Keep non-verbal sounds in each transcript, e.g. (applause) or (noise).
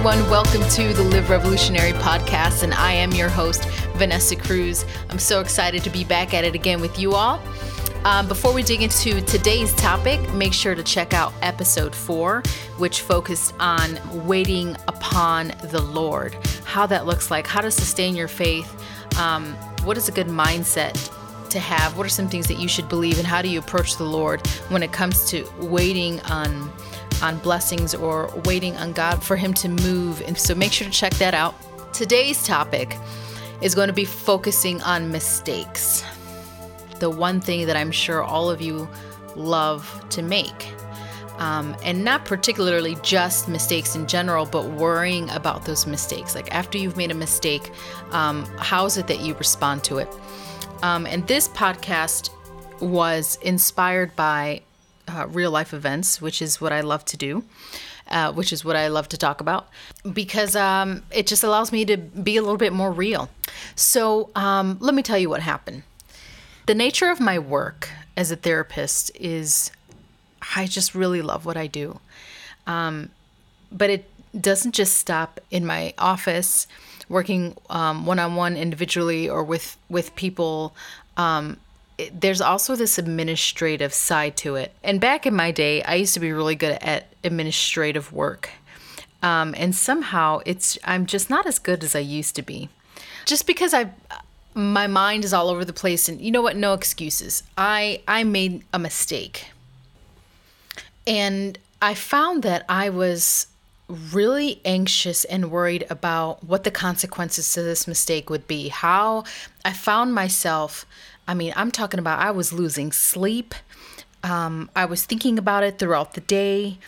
everyone. Welcome to the Live Revolutionary podcast, and I am your host, Vanessa Cruz. I'm so excited to be back at it again with you all. Um, before we dig into today's topic, make sure to check out episode four, which focused on waiting upon the Lord, how that looks like, how to sustain your faith, um, what is a good mindset to have, what are some things that you should believe, and how do you approach the Lord when it comes to waiting on on blessings or waiting on God for Him to move. And so make sure to check that out. Today's topic is going to be focusing on mistakes. The one thing that I'm sure all of you love to make. Um, and not particularly just mistakes in general, but worrying about those mistakes. Like after you've made a mistake, um, how is it that you respond to it? Um, and this podcast was inspired by uh, real life events, which is what I love to do. Uh, which is what I love to talk about because um, it just allows me to be a little bit more real. So, um, let me tell you what happened. The nature of my work as a therapist is I just really love what I do. Um, but it doesn't just stop in my office working one on one individually or with, with people. Um, there's also this administrative side to it. And back in my day, I used to be really good at administrative work. Um, and somehow it's I'm just not as good as I used to be. Just because I my mind is all over the place and you know what no excuses. I I made a mistake. And I found that I was really anxious and worried about what the consequences to this mistake would be. How I found myself I mean, I'm talking about I was losing sleep. Um, I was thinking about it throughout the day,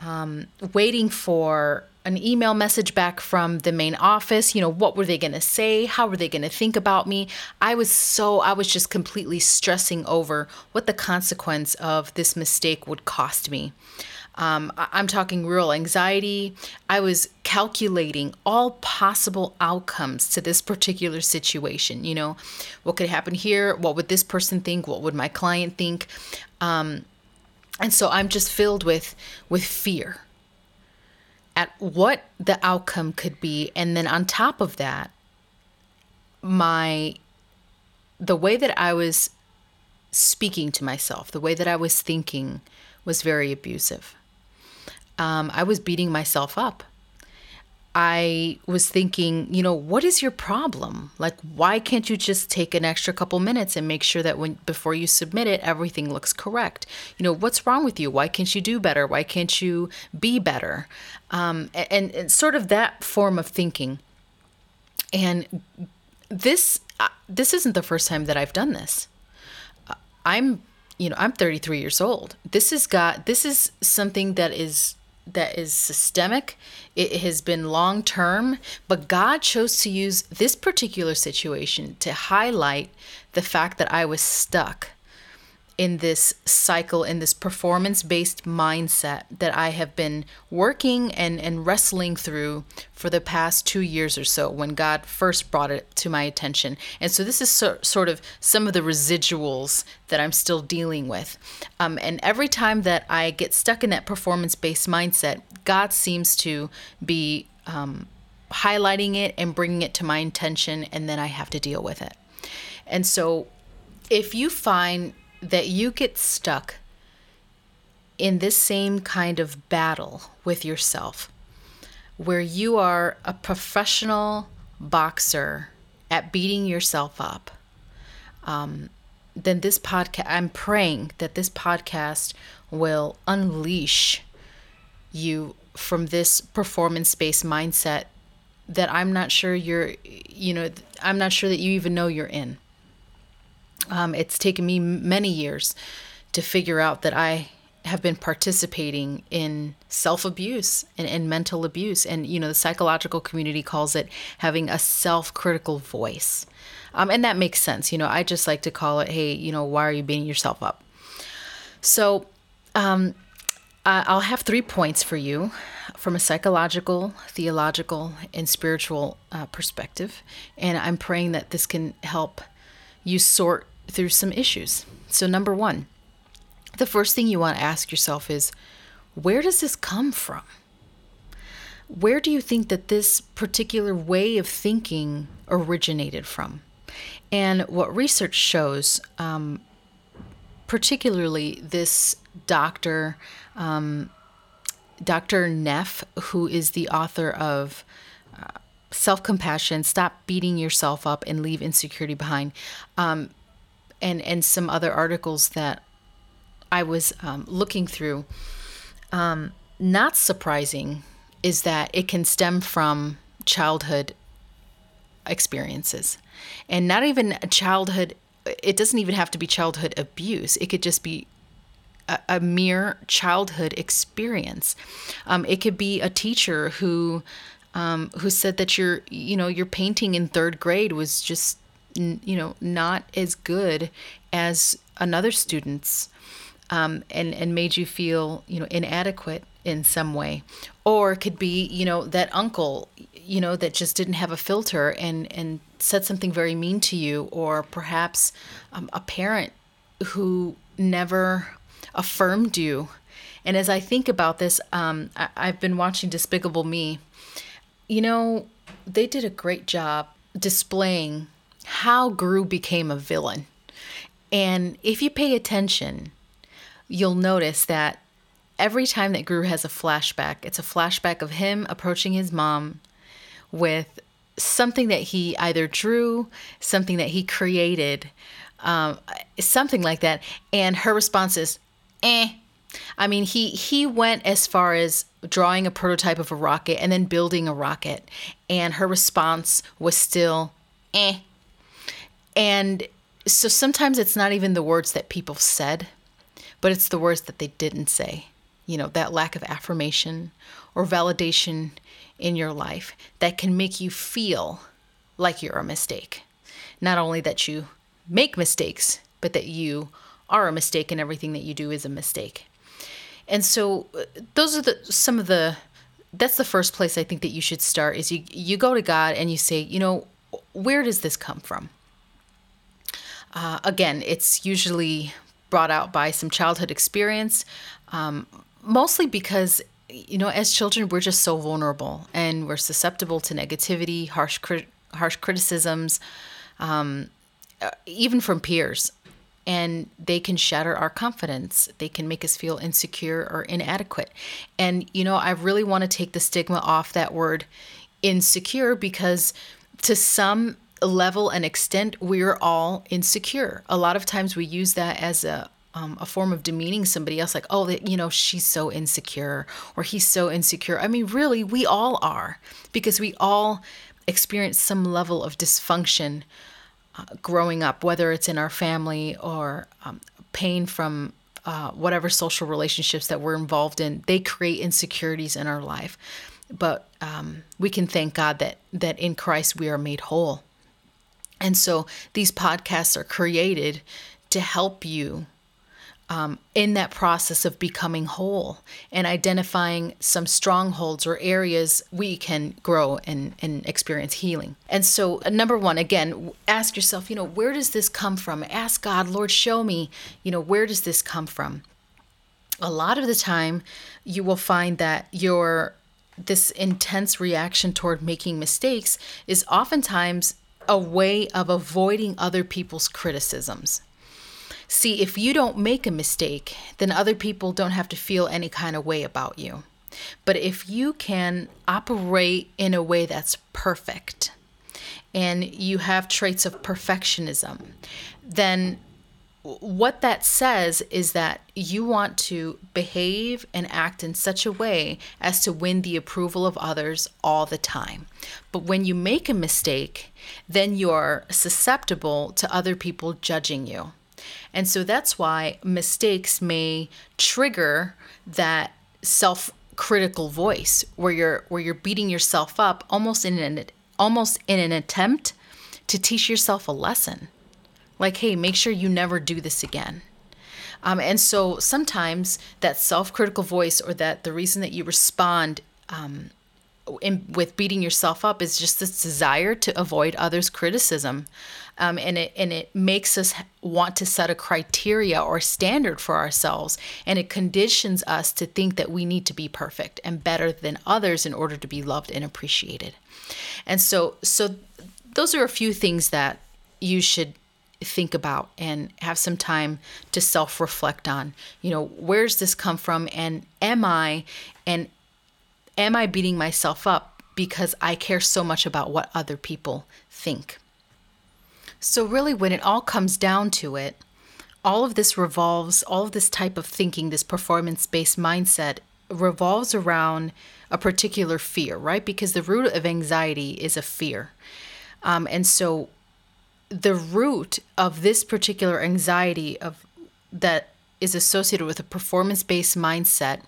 um, waiting for an email message back from the main office. You know, what were they going to say? How were they going to think about me? I was so, I was just completely stressing over what the consequence of this mistake would cost me. Um, I'm talking real anxiety. I was calculating all possible outcomes to this particular situation. You know, what could happen here? What would this person think? What would my client think? Um, and so I'm just filled with with fear at what the outcome could be, and then on top of that, my the way that I was speaking to myself, the way that I was thinking was very abusive um, I was beating myself up. I was thinking, you know, what is your problem? Like, why can't you just take an extra couple minutes and make sure that when before you submit it, everything looks correct? You know, what's wrong with you? Why can't you do better? Why can't you be better? Um, and, and sort of that form of thinking. And this uh, this isn't the first time that I've done this. Uh, I'm, you know, I'm 33 years old. This has got this is something that is that is systemic. It has been long term, but God chose to use this particular situation to highlight the fact that I was stuck in this cycle, in this performance based mindset that I have been working and, and wrestling through for the past two years or so when God first brought it to my attention. And so this is so, sort of some of the residuals that I'm still dealing with. Um, and every time that I get stuck in that performance based mindset, God seems to be um, highlighting it and bringing it to my attention, and then I have to deal with it. And so if you find that you get stuck in this same kind of battle with yourself, where you are a professional boxer at beating yourself up, um, then this podcast, I'm praying that this podcast will unleash you from this performance based mindset that I'm not sure you're, you know, I'm not sure that you even know you're in. Um, it's taken me many years to figure out that I have been participating in self abuse and, and, mental abuse. And, you know, the psychological community calls it having a self critical voice. Um, and that makes sense. You know, I just like to call it, hey, you know, why are you beating yourself up? So, um, I'll have three points for you from a psychological, theological, and spiritual uh, perspective. And I'm praying that this can help you sort through some issues. So, number one, the first thing you want to ask yourself is where does this come from? where do you think that this particular way of thinking originated from? And what research shows, um, particularly this doctor, um, Dr. Neff, who is the author of uh, Self Compassion, Stop Beating Yourself Up and Leave Insecurity Behind, um, and, and some other articles that I was um, looking through. Um, not surprising is that it can stem from childhood experiences and not even a childhood it doesn't even have to be childhood abuse it could just be a, a mere childhood experience um, it could be a teacher who um, who said that your you know your painting in third grade was just you know not as good as another student's um, and and made you feel you know inadequate in some way. Or it could be you know that uncle you know that just didn't have a filter and and said something very mean to you. Or perhaps um, a parent who never affirmed you. And as i think about this um, I, i've been watching despicable me. You know they did a great job displaying how gru became a villain and if you pay attention you'll notice that every time that Gru has a flashback, it's a flashback of him approaching his mom with something that he either drew, something that he created, um, something like that. And her response is, eh. I mean, he he went as far as drawing a prototype of a rocket and then building a rocket, and her response was still, eh. And so sometimes it's not even the words that people said, but it's the words that they didn't say you know, that lack of affirmation or validation in your life that can make you feel like you're a mistake. Not only that you make mistakes, but that you are a mistake and everything that you do is a mistake. And so uh, those are the some of the that's the first place I think that you should start is you you go to God and you say, you know, where does this come from? Uh, again, it's usually brought out by some childhood experience. Um, mostly because you know as children we're just so vulnerable and we're susceptible to negativity harsh crit- harsh criticisms um, uh, even from peers and they can shatter our confidence they can make us feel insecure or inadequate and you know i really want to take the stigma off that word insecure because to some level and extent we're all insecure a lot of times we use that as a um, a form of demeaning somebody else, like, oh, you know, she's so insecure or he's so insecure. I mean, really, we all are because we all experience some level of dysfunction uh, growing up, whether it's in our family or um, pain from uh, whatever social relationships that we're involved in. They create insecurities in our life. But um, we can thank God that that in Christ we are made whole. And so these podcasts are created to help you um, in that process of becoming whole and identifying some strongholds or areas we can grow and, and experience healing. And so, uh, number one, again, ask yourself, you know, where does this come from? Ask God, Lord, show me, you know, where does this come from? A lot of the time, you will find that your this intense reaction toward making mistakes is oftentimes a way of avoiding other people's criticisms. See, if you don't make a mistake, then other people don't have to feel any kind of way about you. But if you can operate in a way that's perfect and you have traits of perfectionism, then what that says is that you want to behave and act in such a way as to win the approval of others all the time. But when you make a mistake, then you're susceptible to other people judging you. And so that's why mistakes may trigger that self critical voice where you're where you're beating yourself up almost in an almost in an attempt to teach yourself a lesson. Like, hey, make sure you never do this again. Um, and so sometimes that self critical voice or that the reason that you respond um, in, with beating yourself up is just this desire to avoid others' criticism. um, and it and it makes us want to set a criteria or standard for ourselves, and it conditions us to think that we need to be perfect and better than others in order to be loved and appreciated. And so, so those are a few things that you should think about and have some time to self reflect on. You know, where's this come from? And am I, and am I beating myself up because I care so much about what other people think? So, really, when it all comes down to it, all of this revolves, all of this type of thinking, this performance based mindset revolves around a particular fear, right? Because the root of anxiety is a fear. Um, and so the root of this particular anxiety of that is associated with a performance-based mindset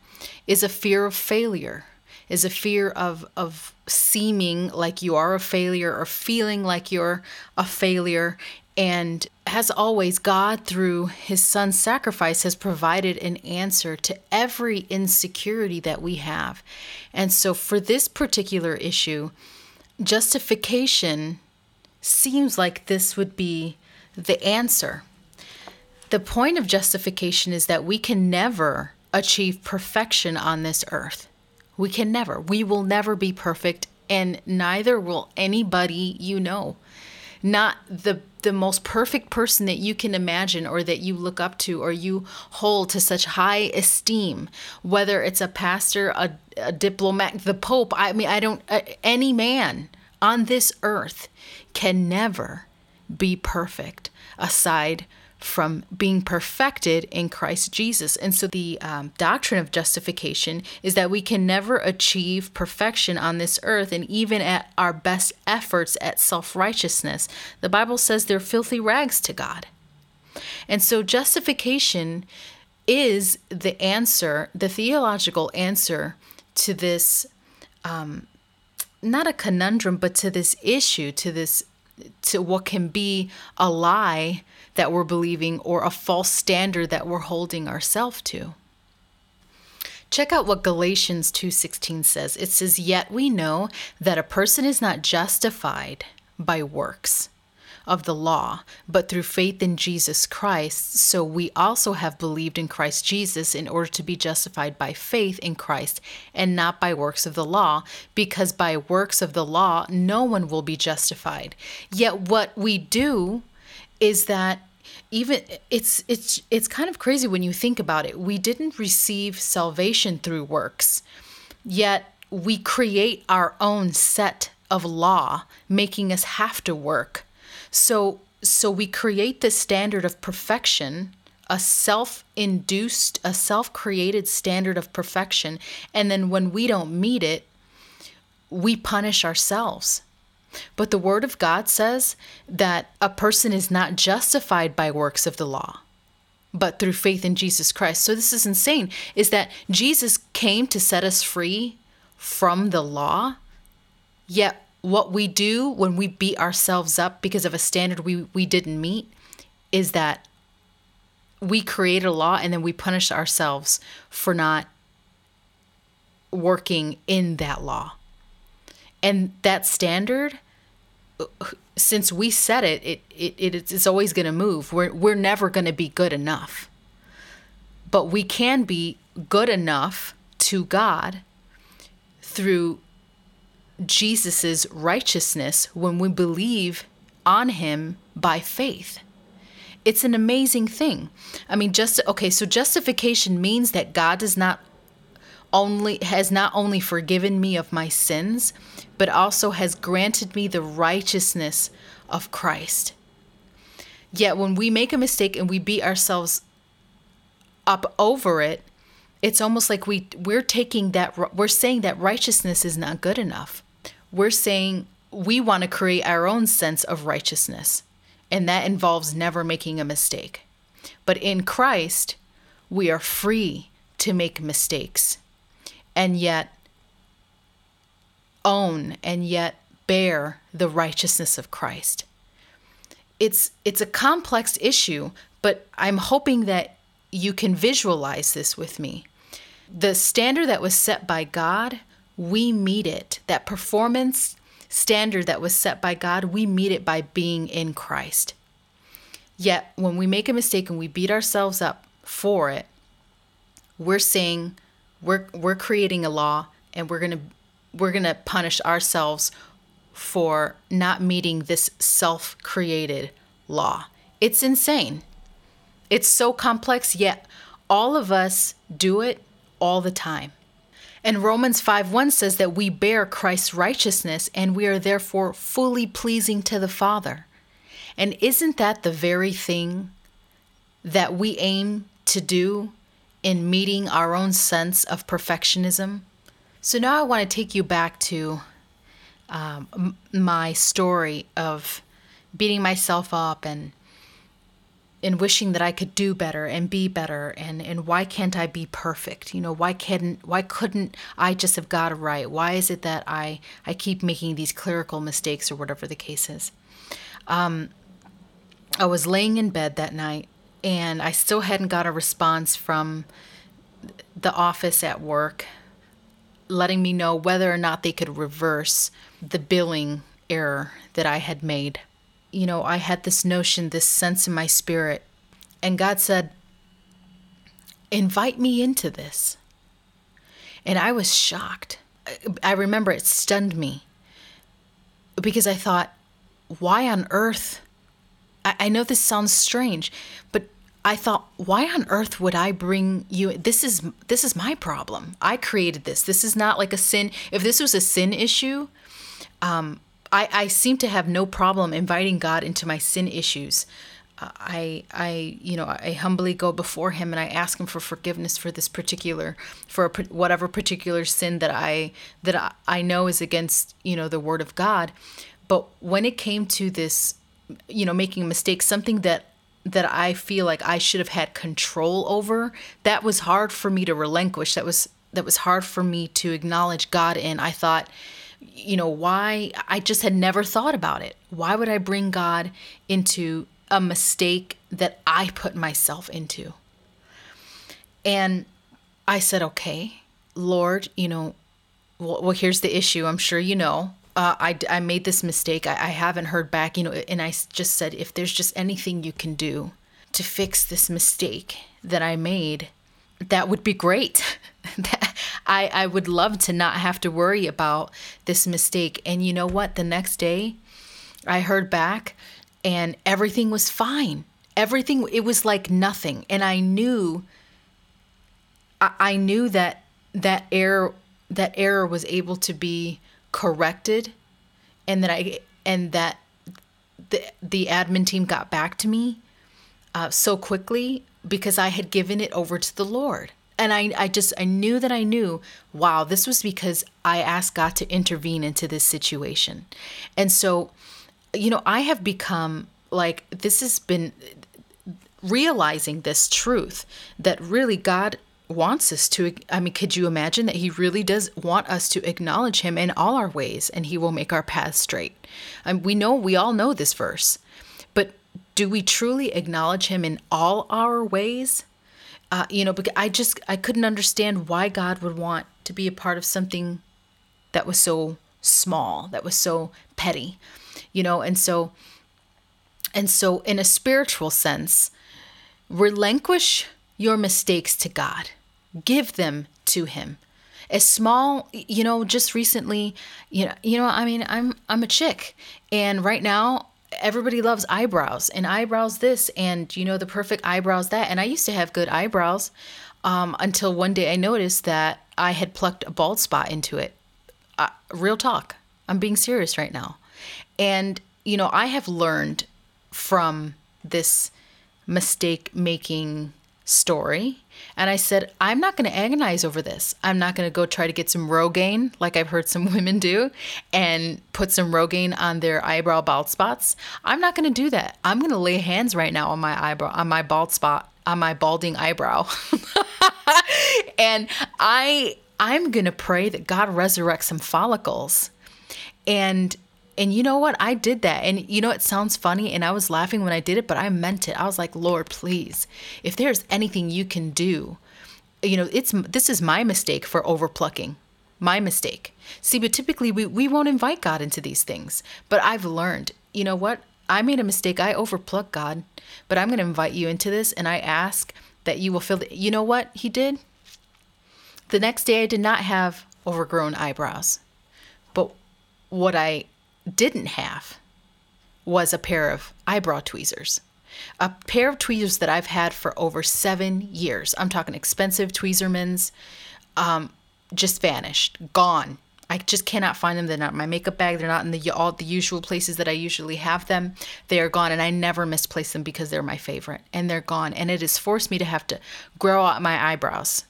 is a fear of failure is a fear of of seeming like you are a failure or feeling like you're a failure. And as always god through his son's sacrifice has provided an answer to every insecurity that we have. And so for this particular issue justification seems like this would be the answer. The point of justification is that we can never achieve perfection on this earth. We can never. We will never be perfect, and neither will anybody you know. Not the the most perfect person that you can imagine or that you look up to or you hold to such high esteem, whether it's a pastor, a, a diplomat, the pope. I mean, I don't, uh, any man on this earth can never be perfect aside from being perfected in Christ Jesus. And so the um, doctrine of justification is that we can never achieve perfection on this earth, and even at our best efforts at self righteousness, the Bible says they're filthy rags to God. And so justification is the answer, the theological answer to this um, not a conundrum, but to this issue, to this, to what can be a lie that we're believing or a false standard that we're holding ourselves to. Check out what Galatians 2:16 says. It says, "Yet we know that a person is not justified by works, of the law, but through faith in Jesus Christ. So we also have believed in Christ Jesus in order to be justified by faith in Christ and not by works of the law, because by works of the law no one will be justified. Yet what we do is that even it's it's it's kind of crazy when you think about it. We didn't receive salvation through works. Yet we create our own set of law, making us have to work so so we create this standard of perfection, a self-induced, a self-created standard of perfection, and then when we don't meet it, we punish ourselves. But the word of God says that a person is not justified by works of the law but through faith in Jesus Christ. So this is insane is that Jesus came to set us free from the law, yet what we do when we beat ourselves up because of a standard we, we didn't meet is that we create a law and then we punish ourselves for not working in that law. And that standard, since we set it, it, it, it it's always going to move. We're, we're never going to be good enough. But we can be good enough to God through Jesus's righteousness when we believe on him by faith. It's an amazing thing. I mean, just okay, so justification means that God does not only has not only forgiven me of my sins, but also has granted me the righteousness of Christ. Yet when we make a mistake and we beat ourselves up over it, it's almost like we we're taking that we're saying that righteousness is not good enough we're saying we want to create our own sense of righteousness, and that involves never making a mistake. But in Christ, we are free to make mistakes and yet own and yet bear the righteousness of Christ. It's it's a complex issue, but I'm hoping that you can visualize this with me. The standard that was set by God we meet it. That performance standard that was set by God, we meet it by being in Christ. Yet, when we make a mistake and we beat ourselves up for it, we're saying we're we're creating a law and we're going to we're going to punish ourselves for not meeting this self-created law. It's insane. It's so complex, yet all of us do it all the time. And Romans 5 1 says that we bear Christ's righteousness and we are therefore fully pleasing to the Father. And isn't that the very thing that we aim to do in meeting our own sense of perfectionism? So now I want to take you back to um, my story of beating myself up and and wishing that I could do better and be better and and why can't I be perfect? You know, why couldn't why couldn't I just have got it right? Why is it that I I keep making these clerical mistakes or whatever the case is? Um, I was laying in bed that night and I still hadn't got a response from the office at work letting me know whether or not they could reverse the billing error that I had made you know, I had this notion, this sense in my spirit. And God said, invite me into this. And I was shocked. I remember it stunned me because I thought, why on earth? I, know this sounds strange, but I thought, why on earth would I bring you? This is this is my problem. I created this. This is not like a sin. If this was a sin issue, um, I, I seem to have no problem inviting God into my sin issues. Uh, I, I, you know, I humbly go before Him and I ask Him for forgiveness for this particular, for whatever particular sin that I that I, I know is against, you know, the Word of God. But when it came to this, you know, making a mistake, something that that I feel like I should have had control over, that was hard for me to relinquish. That was that was hard for me to acknowledge God in. I thought you know, why I just had never thought about it. Why would I bring God into a mistake that I put myself into? And I said, okay, Lord, you know, well, well here's the issue. I'm sure you know. Uh, I, I made this mistake. I, I haven't heard back, you know, and I just said, if there's just anything you can do to fix this mistake that I made, that would be great. (laughs) I, I would love to not have to worry about this mistake. And you know what? The next day, I heard back and everything was fine. Everything, it was like nothing. And I knew, I, I knew that that error, that error was able to be corrected and that I, and that the, the admin team got back to me uh, so quickly because I had given it over to the Lord and I, I just i knew that i knew wow this was because i asked god to intervene into this situation. And so you know i have become like this has been realizing this truth that really god wants us to i mean could you imagine that he really does want us to acknowledge him in all our ways and he will make our paths straight? And we know we all know this verse but do we truly acknowledge him in all our ways uh, you know, because I just I couldn't understand why God would want to be a part of something that was so small, that was so petty, you know, and so and so in a spiritual sense, relinquish your mistakes to God. Give them to him. As small, you know, just recently, you know, you know, I mean, I'm I'm a chick and right now everybody loves eyebrows and eyebrows this and you know the perfect eyebrows that. And i used to have good eyebrows um, until one day i noticed that i had plucked a bald spot into it. Uh, real talk. I'm being serious right now. And you know i have learned from this mistake making story. And I said, I'm not going to agonize over this. I'm not going to go try to get some Rogaine, like I've heard some (laughs) women do, and put some Rogaine on their eyebrow bald spots. I'm not going to do that. I'm going to lay hands right now on my eyebrow, on my bald spot, on my balding eyebrow. (laughs) and I, I'm going to pray that God resurrects some follicles. And and you know what? I did that. And you know, it sounds funny. And I was laughing when I did it, but I meant it. I was like, Lord, please, if there's anything you can do, you know, it's this is my mistake for overplucking. my mistake. See, but typically we, we won't invite God into these things. But I've learned, you know what? I made a mistake. I overplucked God, but I'm going to invite you into this and I ask that you will feel that, you know what he did? The next day I did not have overgrown eyebrows. But what I didn't have was a pair of eyebrow tweezers. A pair of tweezers that I've had for over seven years. I'm talking expensive Tweezermans, um, just vanished, gone. I just cannot find them. They're not in my makeup bag. They're not in the all the usual places that I usually have them. They are gone, and I never misplace them because they're my favorite, and they're gone. And it has forced me to have to grow out my eyebrows.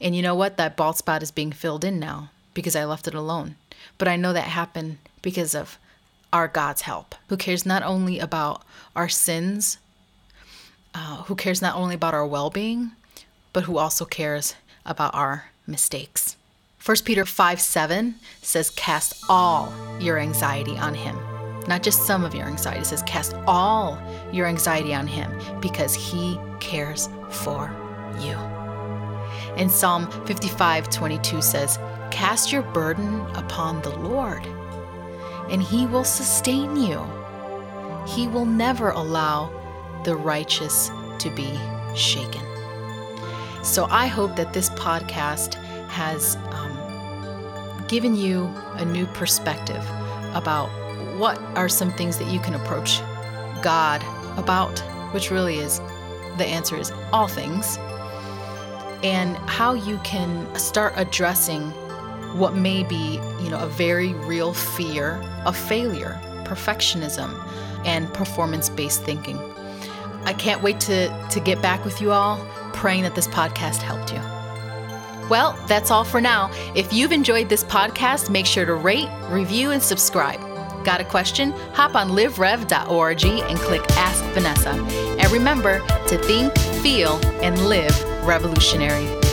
And you know what? That bald spot is being filled in now because I left it alone. But I know that happened because of our God's help, who cares not only about our sins, uh, who cares not only about our well being, but who also cares about our mistakes. 1 Peter 5 7 says, Cast all your anxiety on him. Not just some of your anxiety. It says, Cast all your anxiety on him because he cares for you. And Psalm 55 22 says, Cast your burden upon the Lord, and he will sustain you. He will never allow the righteous to be shaken. So I hope that this podcast has um, given you a new perspective about what are some things that you can approach God about, which really is the answer is all things, and how you can start addressing what may be, you know, a very real fear of failure, perfectionism, and performance-based thinking. I can't wait to to get back with you all, praying that this podcast helped you. Well, that's all for now. If you've enjoyed this podcast, make sure to rate, review, and subscribe. Got a question? Hop on liverev.org and click Ask Vanessa. And remember to think, feel, and live revolutionary.